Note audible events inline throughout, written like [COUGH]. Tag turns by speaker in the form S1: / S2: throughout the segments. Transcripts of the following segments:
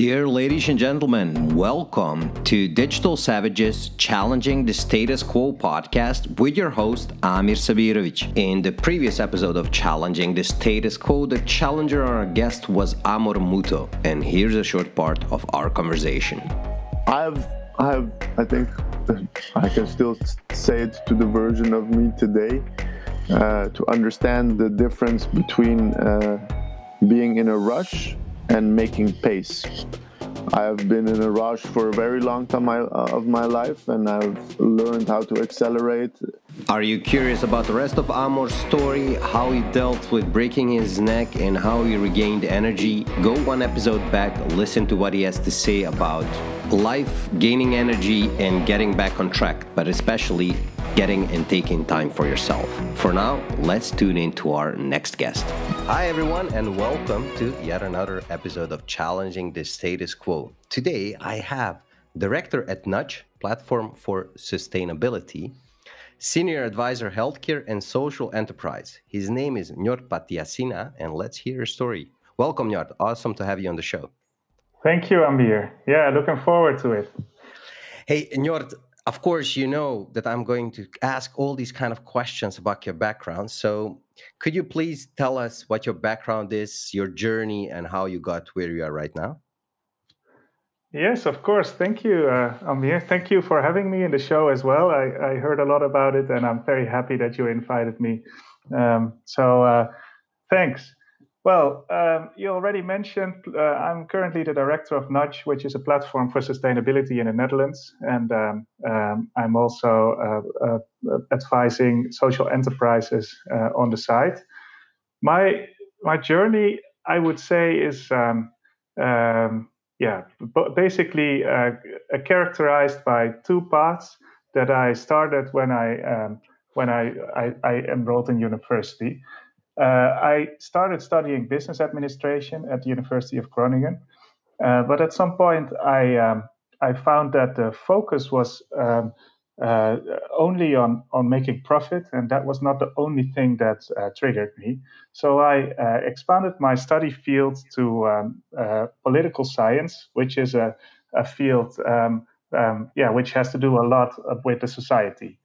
S1: Dear ladies and gentlemen, welcome to Digital Savages Challenging the Status Quo podcast with your host Amir Sabirovic. In the previous episode of Challenging the Status Quo, the challenger or our guest was Amor Muto, and here's a short part of our conversation.
S2: I've, I've, I think I can still say it to the version of me today uh, to understand the difference between uh, being in a rush and making pace. I have been in a rush for a very long time uh, of my life and I've learned how to accelerate.
S1: Are you curious about the rest of Amor's story, how he dealt with breaking his neck and how he regained energy? Go one episode back, listen to what he has to say about life, gaining energy, and getting back on track, but especially getting and taking time for yourself. For now, let's tune in to our next guest. Hi, everyone, and welcome to yet another episode of Challenging the Status Quo. Today, I have Director at Nudge, Platform for Sustainability, Senior Advisor Healthcare and Social Enterprise. His name is Njord Patiasina, and let's hear his story. Welcome, Njord. Awesome to have you on the show.
S3: Thank you, Amir. Yeah, looking forward to it.
S1: Hey, Njord, of course, you know that I'm going to ask all these kind of questions about your background. So, could you please tell us what your background is, your journey, and how you got where you are right now?
S3: Yes, of course. Thank you, uh, Amir. Thank you for having me in the show as well. I, I heard a lot about it, and I'm very happy that you invited me. Um, so, uh, thanks. Well, um, you already mentioned uh, I'm currently the director of Nudge, which is a platform for sustainability in the Netherlands, and um, um, I'm also uh, uh, advising social enterprises uh, on the side. My my journey, I would say, is um, um, yeah, basically uh, characterized by two paths that I started when I um, when I, I, I enrolled in university. Uh, I started studying business administration at the University of Groningen, uh, but at some point I um, I found that the focus was um, uh, only on on making profit, and that was not the only thing that uh, triggered me. So I uh, expanded my study field to um, uh, political science, which is a a field um, um, yeah which has to do a lot with the society.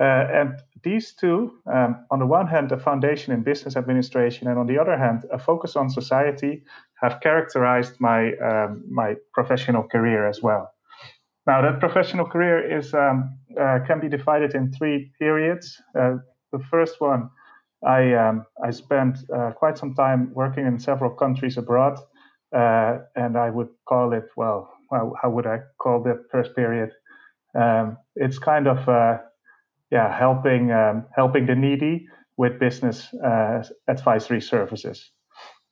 S3: And these two, um, on the one hand, a foundation in business administration, and on the other hand, a focus on society, have characterized my um, my professional career as well. Now, that professional career is um, uh, can be divided in three periods. Uh, the first one, I um, I spent uh, quite some time working in several countries abroad, uh, and I would call it well. How, how would I call that first period? Um, it's kind of uh, yeah, helping um, helping the needy with business uh, advisory services.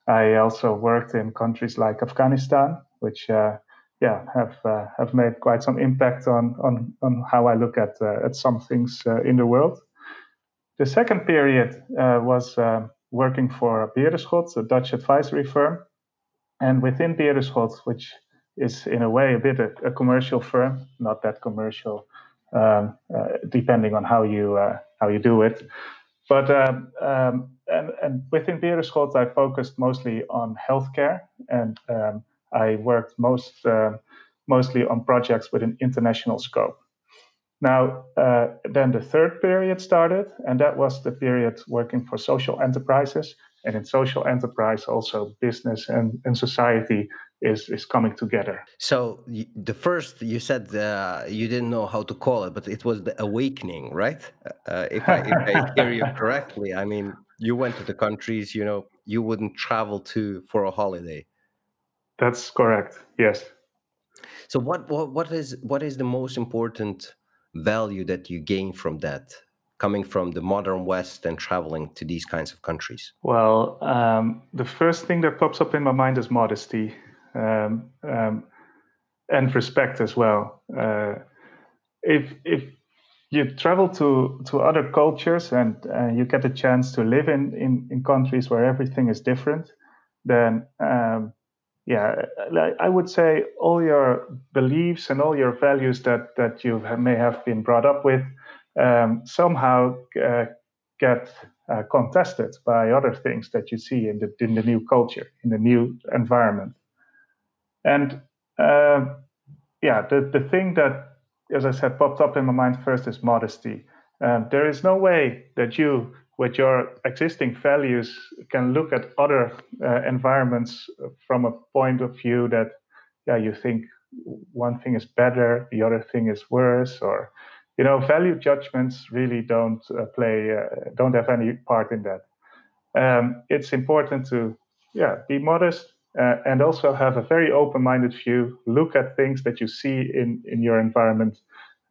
S3: I also worked in countries like Afghanistan, which uh, yeah have uh, have made quite some impact on on on how I look at uh, at some things uh, in the world. The second period uh, was working for Berenschot, a Dutch advisory firm, and within Berenschot, which is in a way a bit a, a commercial firm, not that commercial um, uh, depending on how you uh, how you do it. But um, um, and, and within Berenschot, I focused mostly on healthcare, and um, I worked most mostly on projects with an international scope. Now, uh, then the third period started, and that was the period working for social enterprises. And in social enterprise, also business and, and society is is coming together.
S1: So the first you said uh, you didn't know how to call it, but it was the awakening, right? Uh, uh if I if I hear you [LAUGHS] correctly, I mean you went to the countries you know you wouldn't travel to for a holiday.
S3: That's correct. Yes.
S1: So what what what is what is the most important value that you gain from that? Coming from the modern West and traveling to these kinds of countries?
S3: Well, um, the first thing that pops up in my mind is modesty um, um, and respect as well. Uh, if if you travel to to other cultures and uh, you get a chance to live in, in in countries where everything is different, then um, yeah, I would say all your beliefs and all your values that that you may have been brought up with um, somehow uh, get uh, contested by other things that you see in the in the new culture in the new environment And uh, yeah, the, the thing that, as I said, popped up in my mind first is modesty. Um, there is no way that you, with your existing values, can look at other uh, environments from a point of view that, yeah, you think one thing is better, the other thing is worse, or you know, value judgments really don't uh, play, uh, don't have any part in that. Um, it's important to, yeah, be modest, uh, and also have a very open-minded view. Look at things that you see in in your environment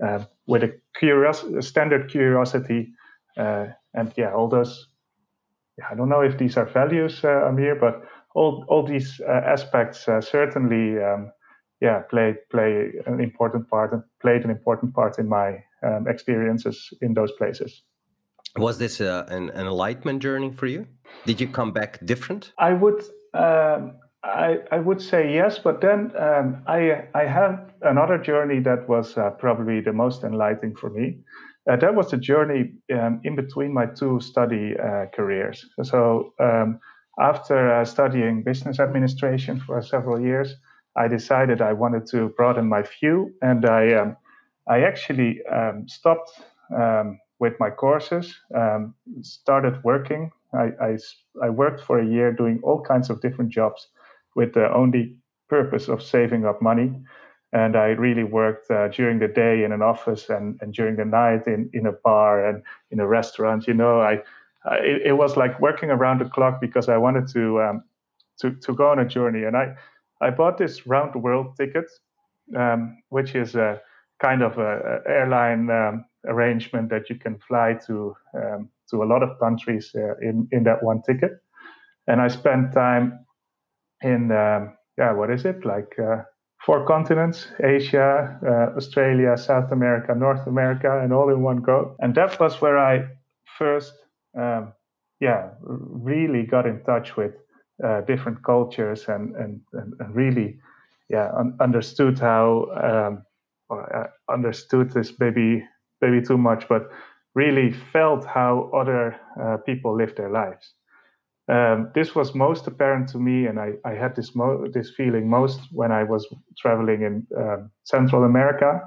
S3: uh, with a curious, a standard curiosity, uh, and yeah, all those. Yeah, I don't know if these are values, uh, Amir, but all all these aspects certainly, um, yeah, play play an important part and played an important part in my um, experiences in those places.
S1: Was this an, an enlightenment journey for you? Did you come back different?
S3: I would. Um, I, I would say yes, but then um, I I had another journey that was uh, probably the most enlightening for me. Uh, that was a journey um, in between my two study uh, careers. So um, after uh, studying business administration for several years, I decided I wanted to broaden my view, and I um, I actually um, stopped um, with my courses, started working. I, I I worked for a year doing all kinds of different jobs with the only purpose of saving up money. And I really worked uh, during the day in an office and, and during the night in, in a bar and in a restaurant. You know, I, I it, was like working around the clock because I wanted to um, to to go on a journey. And I I bought this round the world ticket, um, which is a kind of a, a airline um, arrangement that you can fly to um, to a lot of countries uh, in in that one ticket. And I spent time in um, yeah, what is it like? Uh, four continents: Asia, uh, Australia, South America, North America, and all in one go. And that was where I first, um, yeah, really got in touch with uh, different cultures and and and, and really, yeah, un- understood how. Um, uh, understood this maybe maybe too much, but really felt how other uh, people live their lives. Um, this was most apparent to me, and I, I had this mo- this feeling most when I was traveling in um, Central America.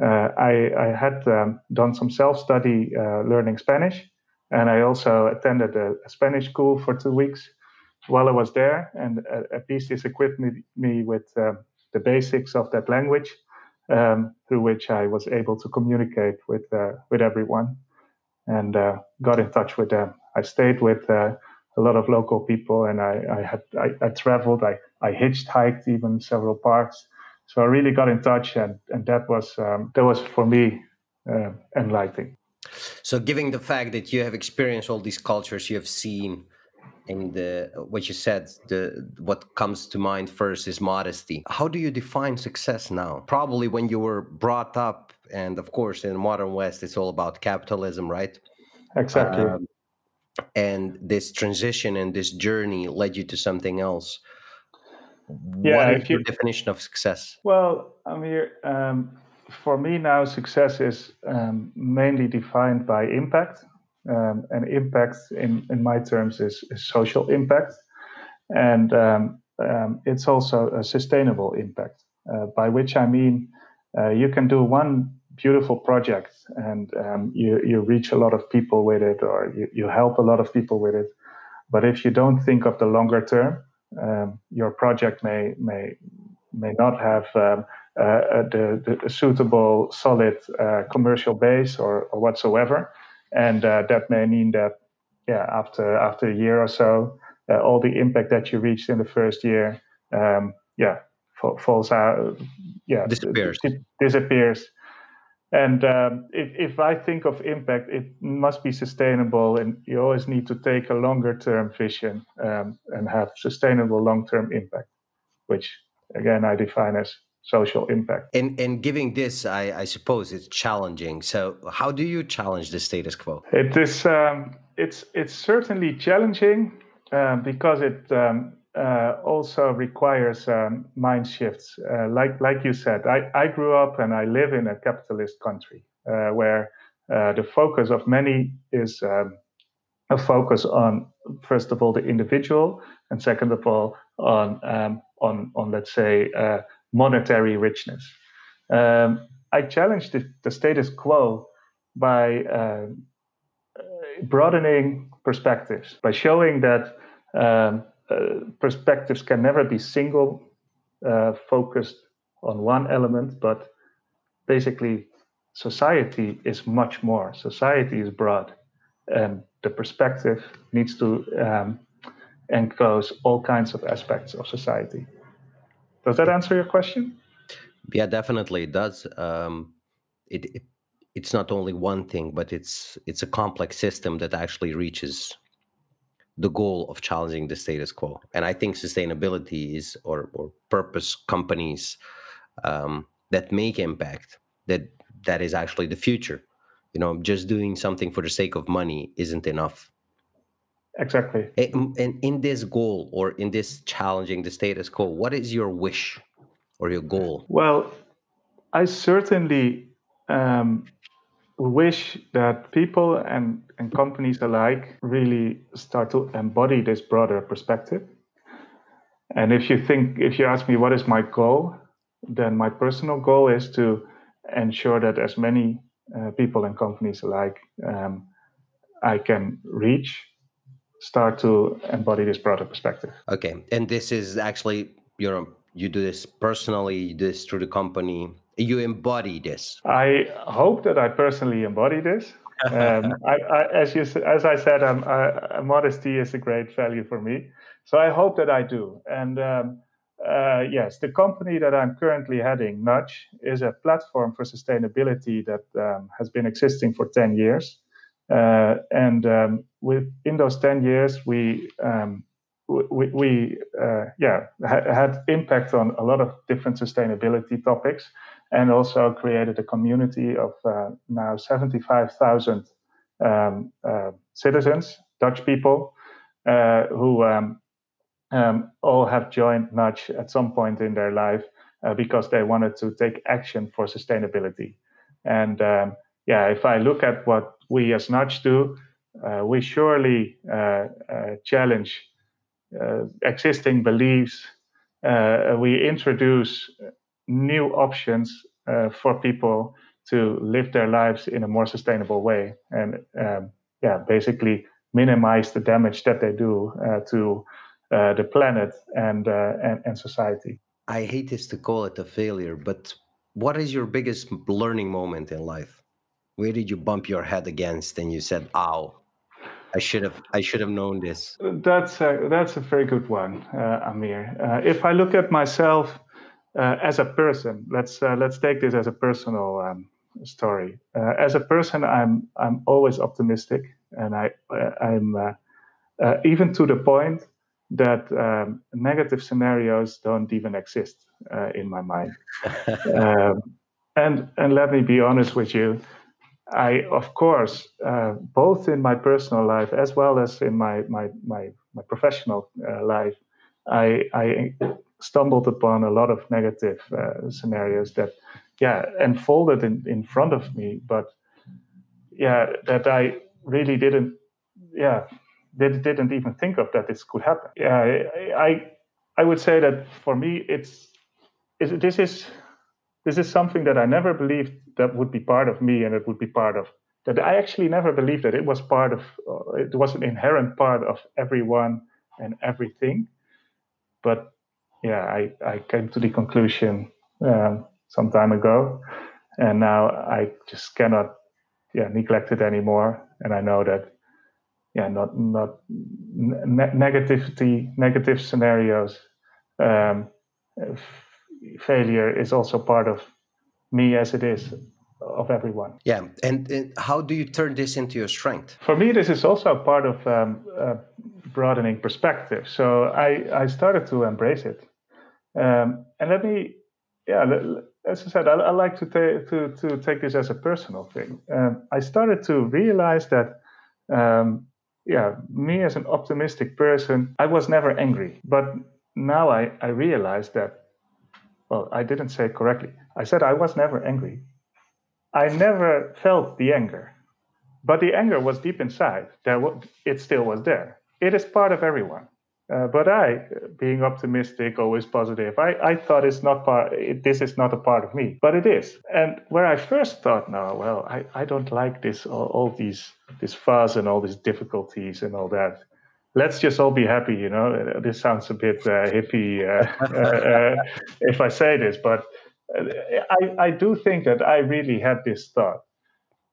S3: Uh, I, I, had um, done some self study uh, learning Spanish, and I also attended a, a, Spanish school for two weeks while I was there. And uh, at least this equipped me, me with um, the basics of that language, um, through which I was able to communicate with uh, with everyone, and uh, got in touch with them. I stayed with uh, a lot of local people, and I, I had I, I traveled. I I hitchhiked even several parks. So I really got in touch, and and that was um, that was for me uh, enlightening.
S1: So, given the fact that you have experienced all these cultures, you have seen, and the what you said, the what comes to mind first is modesty. How do you define success now? Probably when you were brought up, and of course, in the modern West, it's all about capitalism, right?
S3: Exactly. Um,
S1: and this transition and this journey led you to something else yeah, what is you, your definition of success
S3: well i mean um, for me now success is um, mainly defined by impact um, and impact in, in my terms is, is social impact and um, um, it's also a sustainable impact uh, by which i mean uh, you can do one beautiful project and um, you, you reach a lot of people with it or you, you help a lot of people with it. But if you don't think of the longer term, um, your project may may may not have um, uh, uh the, the suitable solid uh, commercial base or, or whatsoever, and uh, that may mean that yeah after after a year or so, uh, all the impact that you reached in the first year, um, yeah, falls out, yeah,
S1: disappears.
S3: disappears and um, if, if I think of impact, it must be sustainable, and you always need to take a longer term vision um, and have sustainable long term impact, which again I define as social impact.
S1: And and giving this, I, I suppose it's challenging. So how do you challenge the status quo?
S3: It is um, it's it's certainly challenging um, because it um, uh, also requires um, mind shifts. Uh, like like you said, I, I grew up and I live in a capitalist country uh, where uh, the focus of many is um, a focus on first of all the individual and second of all on um, on on let's say uh, monetary richness. Um, I challenge the, the, status quo by uh, broadening perspectives, by showing that um, uh, perspectives can never be single uh, focused on one element, but basically society is much more. Society is broad, and the perspective needs to um, all kinds of aspects of society. Does that answer your question?
S1: Yeah, definitely it does. Um, it, it it's not only one thing, but it's it's a complex system that actually reaches the goal of challenging the status quo. And I think sustainability is or or purpose companies um, that make impact that that is actually the future. You know, just doing something for the sake of money isn't enough.
S3: Exactly.
S1: And, and in this goal or in this challenging the status quo, what is your wish or your goal?
S3: Well, I certainly um, wish that people and, and companies alike really start to embody this broader perspective. And if you think, if you ask me what is my goal, then my personal goal is to ensure that as many uh, people and companies alike um, I can reach start to embody this broader perspective.
S1: Okay, and this is actually your you do this personally, you do this through the company, you embody this.
S3: I hope that I personally embody this. [LAUGHS] um, I, I, as you as I said, um, uh, modesty is a great value for me, so I hope that I do. And um, uh, yes, the company that I'm currently heading, Nudge, is a platform for sustainability that um, has been existing for 10 years. Uh, and um, within those 10 years, we um, we, we uh, yeah ha- had impact on a lot of different sustainability topics, and also created a community of uh, now 75,000 um, uh, citizens, Dutch people, uh, who um, um, all have joined Nudge at some point in their life uh, because they wanted to take action for sustainability. And um, yeah, if I look at what we as Nudge do, uh, we surely uh, uh challenge uh, existing beliefs. Uh, we introduce new options for people to live their lives in a more sustainable way, and um, yeah, basically minimize the damage that they do to the planet and, and and society.
S1: I hate this to call it a failure, but what is your biggest learning moment in life? Where did you bump your head against and you said, "Ow, I should have I should have known this."
S3: That's a, that's a very good one, uh, Amir. Uh, if I look at myself uh, as a person, let's uh, let's take this as a personal um, story. Uh, as a person, I'm I'm always optimistic, and I uh, I'm even to the point that um, negative scenarios don't even exist in my mind. [LAUGHS] um, and and let me be honest with you I, of course, uh, both in my personal life as well as in my my my, my professional uh, life, I, I stumbled upon a lot of negative uh, scenarios that, yeah, unfolded in, in front of me, but yeah, that I really didn't, yeah, did, didn't even think of that this could happen. Yeah, I I, would say that for me, it's, it's this is this is something that I never believed that would be part of me and it would be part of that I actually never believed that it was part of uh, it was an inherent part of everyone and everything. But yeah I, I came to the conclusion um, some time ago and now I just cannot yeah neglect it anymore. And I know that yeah not not ne- negativity negative scenarios um, failure is also part of me as it is of everyone.
S1: Yeah, and, and, how do you turn this into your strength?
S3: For me, this is also a part of um, uh, broadening perspective. So I, I started to embrace it, um, and let me, yeah, as I said, I, I like to, ta- to to take this as a personal thing. Um, I started to realize that. Um, yeah, me as an optimistic person, I was never angry. But now I, I realize that well, I didn't say it correctly. I said I was never angry. I never felt the anger, but the anger was deep inside. There, it still was there. It is part of everyone. Uh, but I, being optimistic, always positive, I, I thought it's not part. It, this is not a part of me, but it is. And where I first thought, no, well, I, I don't like this all, all these this fuss and all these difficulties and all that. Let's just all be happy, you know. Uh, this sounds a bit uh, hippie uh, uh, uh, [LAUGHS] if I say this, but I, I do think that I really had this thought.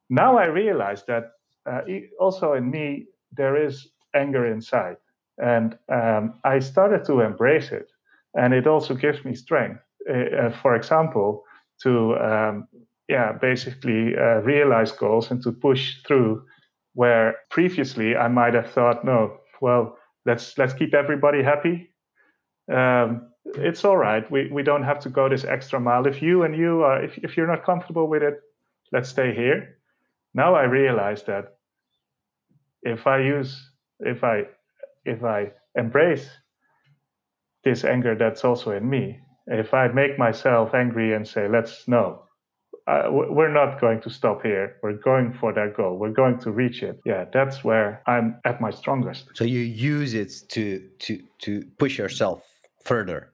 S3: Now I realize that also in me there is anger inside and um, I started to embrace it. And it also gives me strength. Uh, for example, to um, yeah, basically uh, realize goals and to push through where previously I might have thought, no, well, let's let's keep everybody happy. Um, it's all right. We we don't have to go this extra mile. If you and you are, if if you're not comfortable with it, let's stay here. Now I realize that if I use if I if I embrace this anger that's also in me, if I make myself angry and say, let's no, uh, we're not going to stop here. We're going for that goal. We're going to reach it. Yeah, that's where I'm at my strongest.
S1: So you use it to to to push yourself further.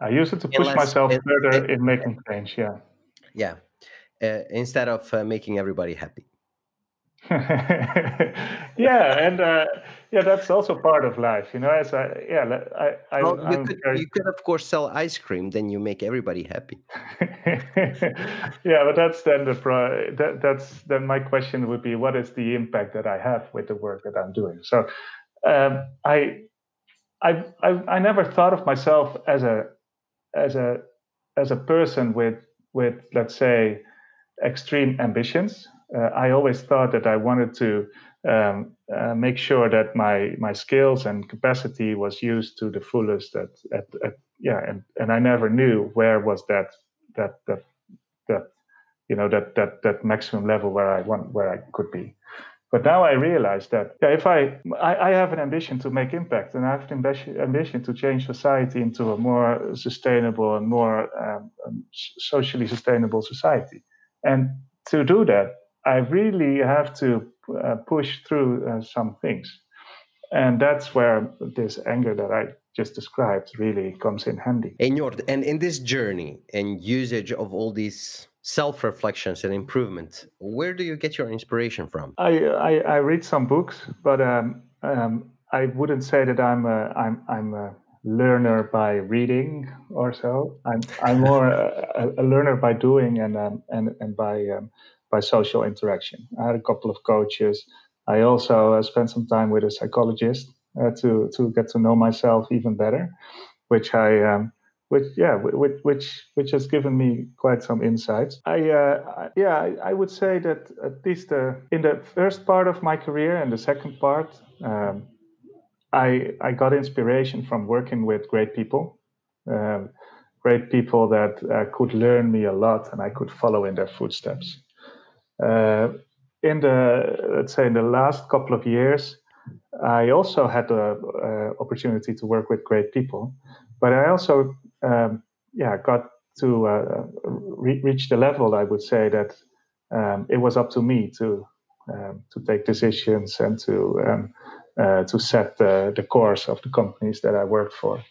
S3: I use it to push Unless, myself it, further it, in making change. Yeah.
S1: Yeah. Uh, instead of uh, making everybody happy. [LAUGHS]
S3: yeah, and uh, yeah, that's also part of life, you know. As I, yeah, I, I,
S1: well, you could, very... you could of course sell ice cream, then you make everybody happy. [LAUGHS]
S3: yeah, but that's then the pro. That, that's then my question would be, what is the impact that I have with the work that I'm doing? So, um, I, I, I, I never thought of myself as a, as a, as a person with, with let's say, extreme ambitions uh, I always thought that I wanted to um, uh, make sure that my my skills and capacity was used to the fullest. At, at, at, yeah, and, and I never knew where was that that that that you know that that that maximum level where I want where I could be. But now I realize that if I, I, I have an ambition to make impact, and I have an ambition, ambition to change society into a more sustainable and more um, um socially sustainable society, and to do that, I really have to uh, push through uh, some things. And that's where this anger that I just described really comes in handy.
S1: And, your, and in this journey and usage of all these self reflections and improvement, where do you get your inspiration from?
S3: I, I, I read some books, but um, um, I wouldn't say that I'm a, I'm, I'm a learner by reading or so. I'm, I'm more [LAUGHS] a, a learner by doing and, um, and, and by um, by social interaction. I had a couple of coaches. I also uh, spent some time with a psychologist uh, to to get to know myself even better, which I um, which yeah which which which has given me quite some insights. I, uh, yeah I, I, would say that at least uh, in the first part of my career and the second part. Um, I, I got inspiration from working with great people, um, great people that uh, could learn me a lot and I could follow in their footsteps. Uh, in the let's say in the last couple of years, I also had the uh, opportunity to work with great people, but I also um, yeah got to uh, re- reach the level I would say that um, it was up to me to um, to take decisions and to um, uh, to set the, the course of the companies that I worked for.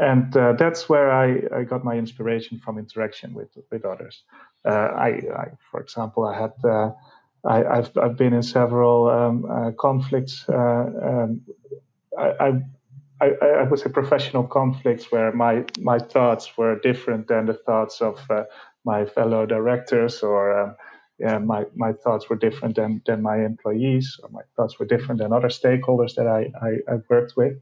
S3: And uh, that's where I, I got my inspiration from interaction with, with others. Uh, I, I, for example, I had uh, I, have I've been in several um, uh, conflicts. Um, I, I, I, would say professional conflicts where my my thoughts were different than the thoughts of my fellow directors or um, yeah, my, my thoughts were different than, than my employees, or my thoughts were different than other stakeholders that I, I, have worked with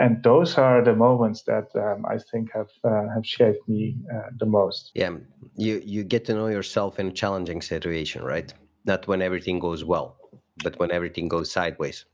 S3: and those are the moments that um, I think have uh, have shaped me uh, the most.
S1: Yeah, you you get to know yourself in a challenging situation, right? Not when everything goes well, but when everything goes sideways.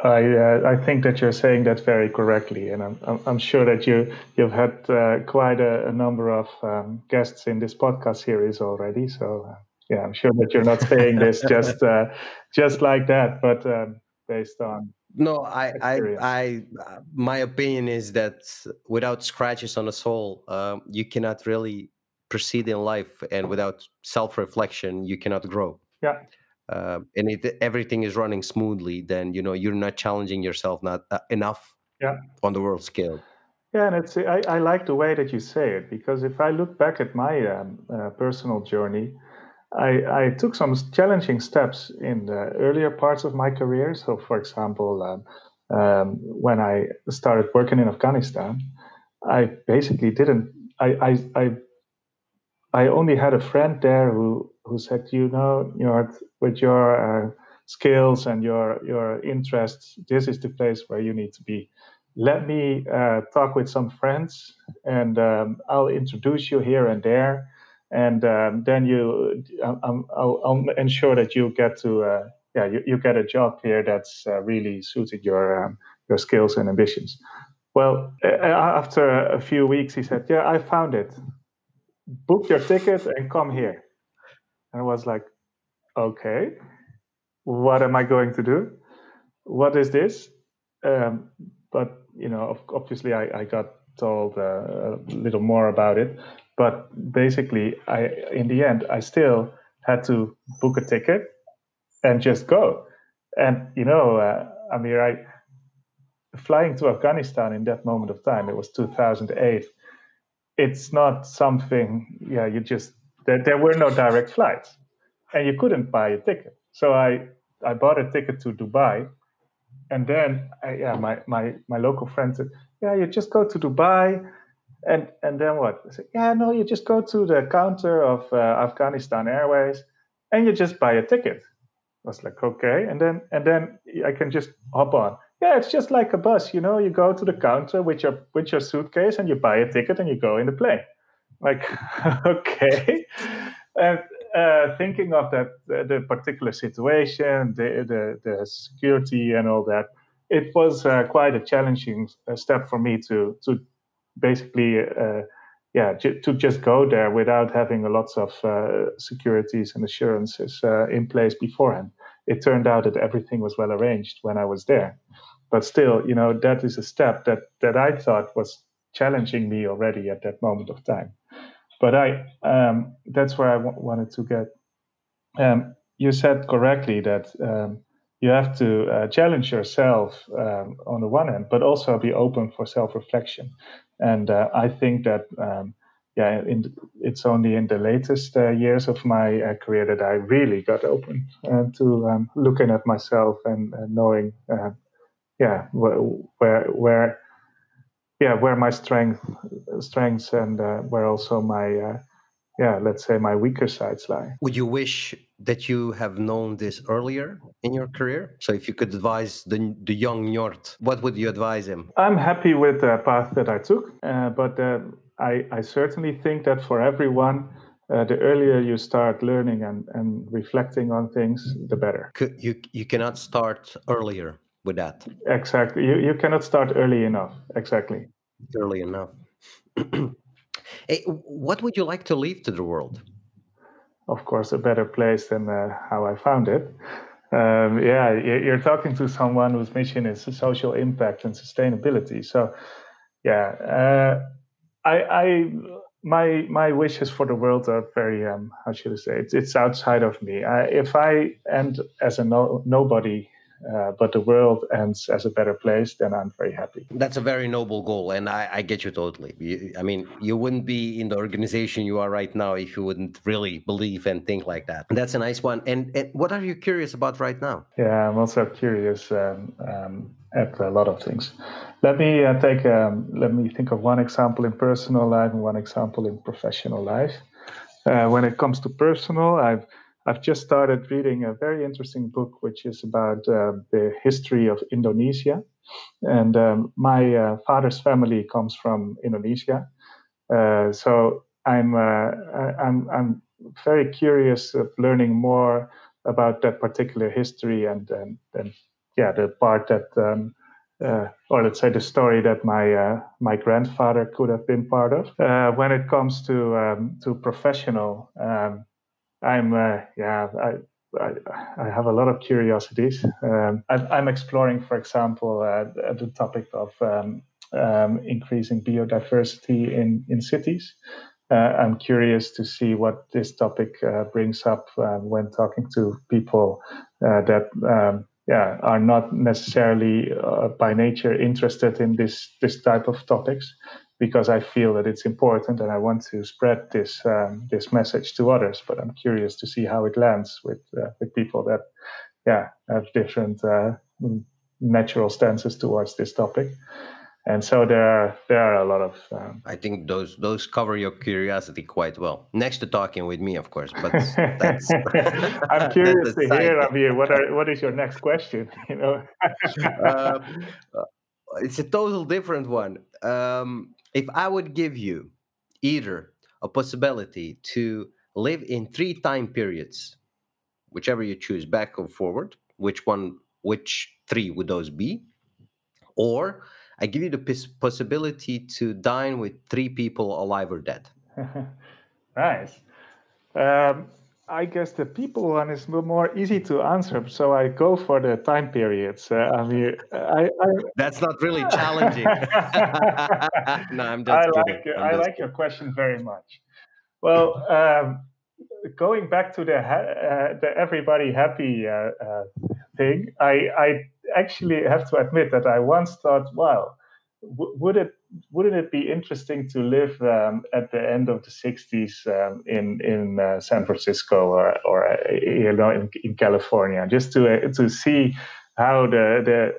S3: I uh, I think that you're saying that very correctly, and I'm I'm, I'm sure that you you've had uh, quite a, a, number of um, guests in this podcast series already. So uh, yeah, I'm sure that you're not saying this [LAUGHS] just uh, just like that, but um, based on
S1: no I, I i uh, my opinion is that without scratches on the soul uh, you cannot really proceed in life and without self-reflection you cannot grow
S3: yeah
S1: uh, and if everything is running smoothly then you know you're not challenging yourself not uh, enough
S3: yeah.
S1: on the world scale.
S3: Yeah, and it's I, I like the way that you say it because if I look back at my um, uh, personal journey, I, I took some challenging steps in the earlier parts of my career. So, for example, um, um, when I started working in Afghanistan, I basically didn't. I I I, I only had a friend there who who said, you know, you know, with your uh, skills and your your interests, this is the place where you need to be let me uh, talk with some friends and um, I'll introduce you here and there. And um, then you, um, I'll, I'll, ensure that you get to, uh, yeah, you, you get a job here that's uh, really suited your um, your skills and ambitions. Well, after a few weeks, he said, "Yeah, I found it. Book your ticket and come here." And I was like, "Okay, what am I going to do? What is this?" Um, but you know, obviously, I, I got told uh, a little more about it. But basically, I in the end, I still had to book a ticket and just go. And you know, uh, mean, I flying to Afghanistan in that moment of time. It was 2008. It's not something. Yeah, you just there, there were no direct flights, and you couldn't buy a ticket. So I I bought a ticket to Dubai and then uh, yeah, my my my local friend said, yeah, you just go to Dubai, and and then what? I said, yeah, no, you just go to the counter of uh, Afghanistan Airways, and you just buy a ticket. I was like, okay, and then and then I can just hop on. Yeah, it's just like a bus, you know. You go to the counter with your with your suitcase, and you buy a ticket, and you go in the plane. Like, [LAUGHS] okay, and uh, thinking of that the particular situation, the, the, the security and all that, it was uh, quite a challenging uh, step for me to to basically uh, yeah j- to just go there without having lots of uh, securities and assurances in place beforehand. It turned out that everything was well arranged when I was there, but still, you know, that is a step that that I thought was challenging me already at that moment of time. But I um, that's where I w- wanted to get. Um, you said correctly that um, you have to uh, challenge yourself um, on the one hand, but also be open for self-reflection. And uh, I think that um, yeah, in, it's only in the latest uh, years of my uh, career that I really got open uh, to um, looking at myself and, and knowing, uh, yeah, wh- where where yeah where my strength strengths and uh, where also my uh, yeah let's say my weaker sides lie
S1: would you wish that you have known this earlier in your career so if you could advise the, the young Njord what would you advise him
S3: i'm happy with the path that i took uh, but uh, I, I certainly think that for everyone uh, the earlier you start learning and, and reflecting on things, the better.
S1: You you cannot start earlier with that.
S3: Exactly. You, you cannot start early enough. Exactly.
S1: Early enough. [CLEARS THROAT] hey, what would you like to leave to the world?
S3: Of course, a better place than uh, how I found it. Um, yeah, you're talking to someone whose mission is social impact and sustainability. So, yeah, uh, I, I, my my wishes for the world are very um, how should I say it's it's outside of me. I, if I end as a no, nobody uh, but the world ends as a better place, then I'm very happy.
S1: That's a very noble goal, and I, I get you totally. You, I mean, you wouldn't be in the organization you are right now if you wouldn't really believe and think like that. That's a nice one. And, and what are you curious about right now?
S3: Yeah, I'm also curious um, um, at a lot of things. Let me uh, take. Um, let me think of one example in personal life and one example in professional life. Uh, when it comes to personal, I've I've just started reading a very interesting book, which is about uh, the history of Indonesia. And um, my uh, father's family comes from Indonesia, uh, so I'm uh, I'm I'm very curious of learning more about that particular history and and, and yeah, the part that. Um, uh, or let's say the story that my uh, my grandfather could have been part of. When it comes to um, to professional, um, I'm uh, yeah I, I, I have a lot of curiosities. Um, I, am exploring, for example, uh, the topic of um, um, increasing biodiversity in in cities. Uh, I'm curious to see what this topic uh, brings up uh, when talking to people uh, that um, yeah are not necessarily uh, by nature interested in this this type of topics because I feel that it's important and I want to spread this um, this message to others. But I'm curious to see how it lands with uh, with people that yeah have different uh, natural stances towards this topic. And so there are there are a lot of um,
S1: i think those those cover your curiosity quite well. Next to talking with me of course but that's [LAUGHS] [LAUGHS]
S3: i'm curious to hear of you. What are what is your next question [LAUGHS] you know? Uh,
S1: it's a total different one. Um, if i would give you either a possibility to live in three time periods whichever you choose back or forward which one which three would those be or I give you the possibility to dine with three people, alive or dead. [LAUGHS]
S3: nice. Um, I guess the people one is more easy to answer, so I go for the time periods. Uh, I mean, I, I, [LAUGHS]
S1: that's not really [LAUGHS] challenging. [LAUGHS] no, I'm just
S3: I
S1: kidding.
S3: like i like your question very much. Well, um, going back to the uh, the everybody happy uh, uh thing, I I actually have to admit that I once thought, well, w- would it wouldn't it be interesting to live um, at the end of the 60s um, in in uh, San Francisco or or uh, you know in, in California just to uh, to see how the the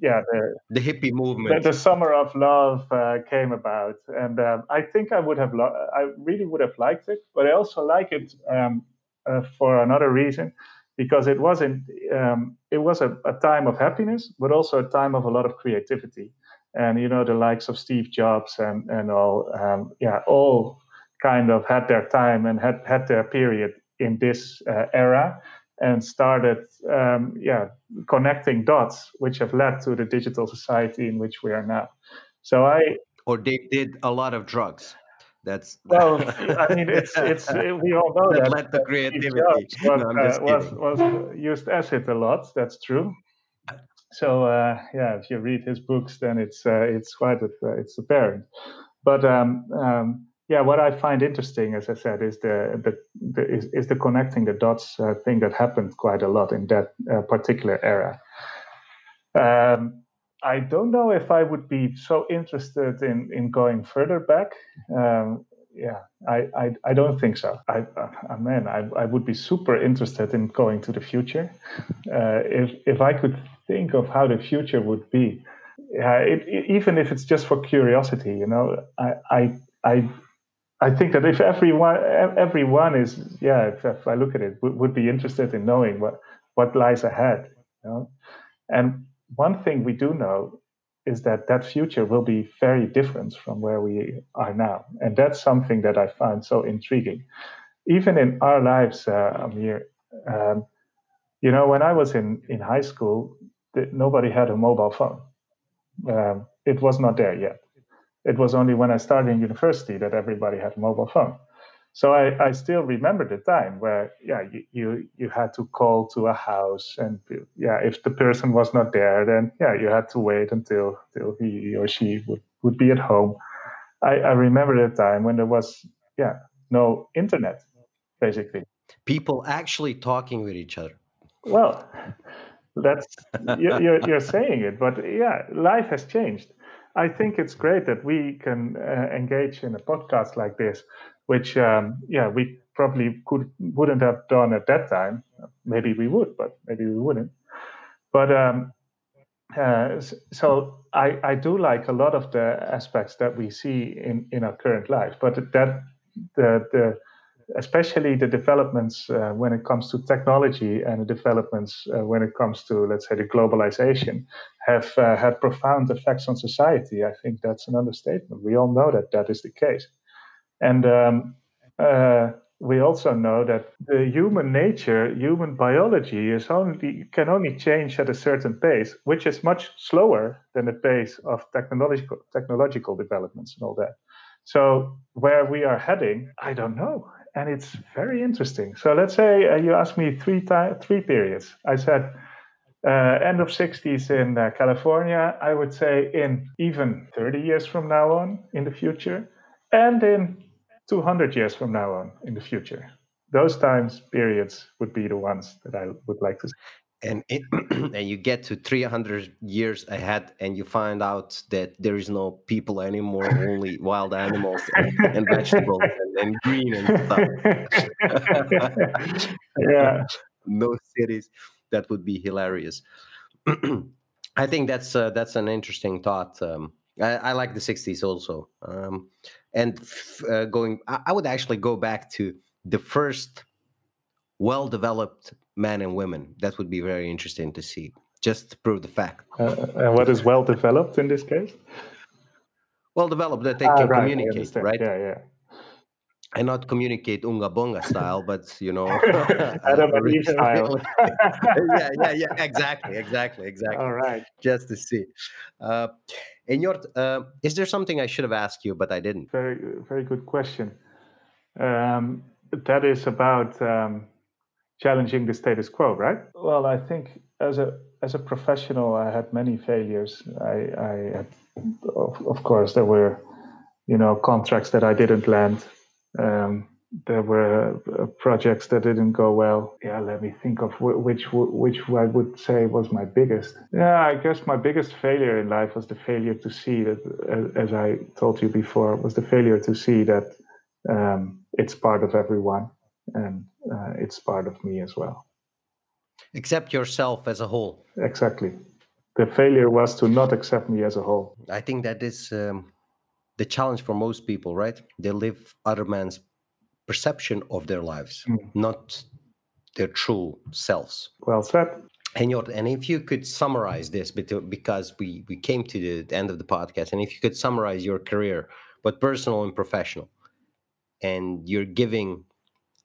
S3: yeah the
S1: the hippie movement.
S3: the, the summer of love uh, came about. And um, I think I would have lo- I really would have liked it but I also like it um, uh, for another reason because it wasn't um, it was a, a, time of happiness but also a time of a lot of creativity and you know the likes of steve jobs and and all um, yeah all kind of had their time and had had their period in this uh, era and started um, yeah connecting dots which have led to the digital society in which we are now so i
S1: or they did a lot of drugs that's [LAUGHS]
S3: well. I mean, it's it's we all know that,
S1: that led to creativity. Was,
S3: no, uh, was, was used acid a lot. That's true. So uh, yeah, if you read his books, then it's uh, it's quite a, uh, it's apparent. But um, um, yeah, what I find interesting, as I said, is the, the, the is, is, the connecting the dots uh, thing that happened quite a lot in that uh, particular era. Um, I don't know if I would be so interested in in going further back. Um, yeah, I, I, I don't think so. I, uh, man, I, I would be super interested in going to the future. Uh, if if I could think of how the future would be, yeah, it, it, even if it's just for curiosity, you know, I I I, I think that if everyone everyone is yeah, if, if I look at it, would, would be interested in knowing what what lies ahead, you know, and one thing we do know is that that future will be very different from where we are now. And that's something that I find so intriguing. Even in our lives, uh, Amir, um, you know, when I was in, in high school, nobody had a mobile phone. Um, it was not there yet. It was only when I started in university that everybody had a mobile phone. So I, I still remember the time where yeah you, you, you had to call to a house and yeah if the person was not there then yeah you had to wait until until he or she would, would be at home. I, I remember the time when there was yeah no internet basically.
S1: People actually talking with each other.
S3: Well, that's [LAUGHS] you're, you're saying it, but yeah, life has changed. I think it's great that we can uh, engage in a podcast like this which um, yeah we probably could wouldn't have done at that time. Maybe we would, but maybe we wouldn't. But um, uh, so I, I do like a lot of the aspects that we see in, in our current life, but that the the especially the developments uh, when it comes to technology and the developments uh, when it comes to let's say the globalization have uh, had profound effects on society. I think that's an understatement. We all know that that is the case. And um, uh, we also know that the human nature, human biology, is only can only change at a certain pace, which is much slower than the pace of technological technological developments and all that. So where we are heading, I don't know, and it's very interesting. So let's say uh, you ask me three ti- three periods. I said. Uh, end of 60s in uh, California, I would say in even 30 years from now on in the future, and in 200 years from now on in the future. Those times periods would be the ones that I would like to see.
S1: and it, [CLEARS THROAT] and you get to 300 years ahead and you find out that there is no people anymore only wild animals and, and vegetables and, green and stuff [LAUGHS]
S3: yeah
S1: no cities that would be hilarious [CLEARS THROAT] i think that's uh, that's an interesting thought um, I, I, like the 60s also um, and uh, going I, I would actually go back to the first well developed men and women. That would be very interesting to see, just to prove the fact.
S3: Uh, and what is well developed in this case?
S1: Well developed that they ah, can right, communicate, right?
S3: Yeah, yeah.
S1: And not communicate unga bunga style, but you know,
S3: Adam and Eve style. [LAUGHS]
S1: yeah, yeah, yeah, exactly, exactly, exactly.
S3: All right.
S1: Just to see. Uh, in your, uh, is there something I should have asked you, but I didn't?
S3: Very, very good question. Um, that is about um, challenging the status quo, right? Well, I think as a as a professional, I had many failures. I, I had, of, of course, there were, you know, contracts that I didn't land. Um, there were uh, projects that didn't go well. Yeah, let me think of which which I would say was my biggest. Yeah, I guess my biggest failure in life was the failure to see that, as I told you before, was the failure to see that um, it's part of everyone and uh, it's part of me as well.
S1: Accept yourself as a whole.
S3: Exactly. The failure was to not accept me as a whole.
S1: I think that is um, the challenge for most people, right? They live other man's perception of their lives, mm. not their true selves.
S3: Well said.
S1: And, and if you could summarize this, because we, we came to the end of the podcast, and if you could summarize your career, but personal and professional, and you're giving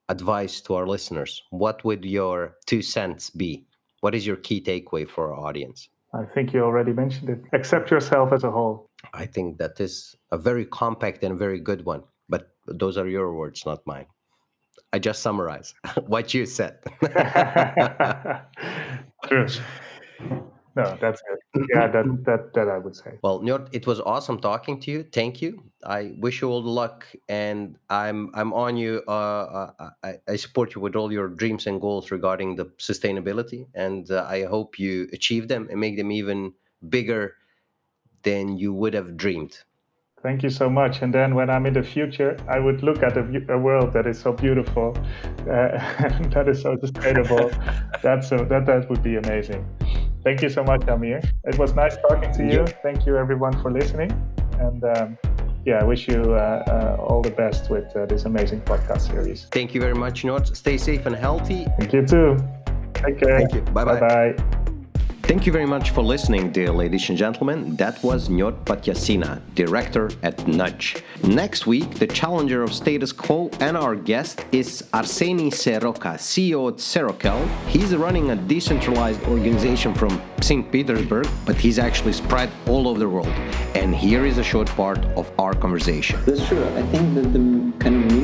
S1: advice to our listeners, what would your two cents be? What is your key takeaway for our audience?
S3: I think you already mentioned it. Accept yourself as a whole.
S1: I think that is a very compact and very good one, but those are your words, not mine. I just summarize [LAUGHS] what you said. [LAUGHS]
S3: True no, that's good. Yeah, that that that I would say.
S1: Well, Njord, it was awesome talking to you. Thank you. I wish you all the luck, and I'm I'm on you. Uh, uh, I, I support you with all your dreams and goals regarding the sustainability, and uh, I hope you achieve them and make them even bigger than you would have dreamed.
S3: Thank you so much. And then when I'm in the future, I would look at a, a world that is so beautiful, uh, [LAUGHS] that is so sustainable. [LAUGHS] That's a, that that would be amazing. Thank you so much, Amir. It was nice talking to you. Thank you, everyone, for listening. And um, yeah, I wish you uh, uh, all the best with uh, this amazing podcast series.
S1: Thank you very much, Njord. Stay safe and healthy.
S3: Thank you too. Take care.
S1: Thank you. Bye bye.
S3: Bye.
S1: Thank you very much for listening, dear ladies and gentlemen. That was Njord Patyasina, director at Nudge. Next week, the challenger of status quo and our guest is Arseny Seroka, CEO at Serokell. He's running a decentralized organization from St. Petersburg, but he's actually spread all over the world. And here is a short part of our conversation.
S4: That's true. I think that the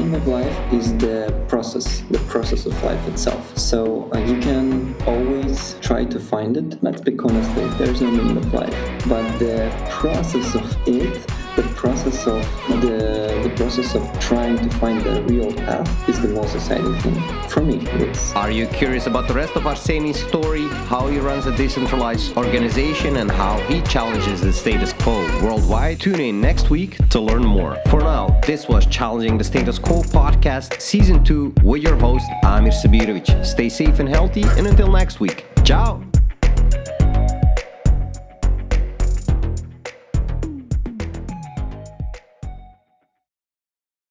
S4: meaning of life is the process, the process of life itself. So uh, you can always try to find it let's be honest, there's no meaning of life. But the process of it, the process of the the process of trying to find the real path is the most exciting thing for me.
S1: Are you curious about the rest of Arseny's story, how he runs a decentralized organization, and how he challenges the status quo worldwide? Tune in next week to learn more. For now, this was Challenging the Status Quo podcast, season two, with your host Amir Sabirovic. Stay safe and healthy, and until next week, ciao.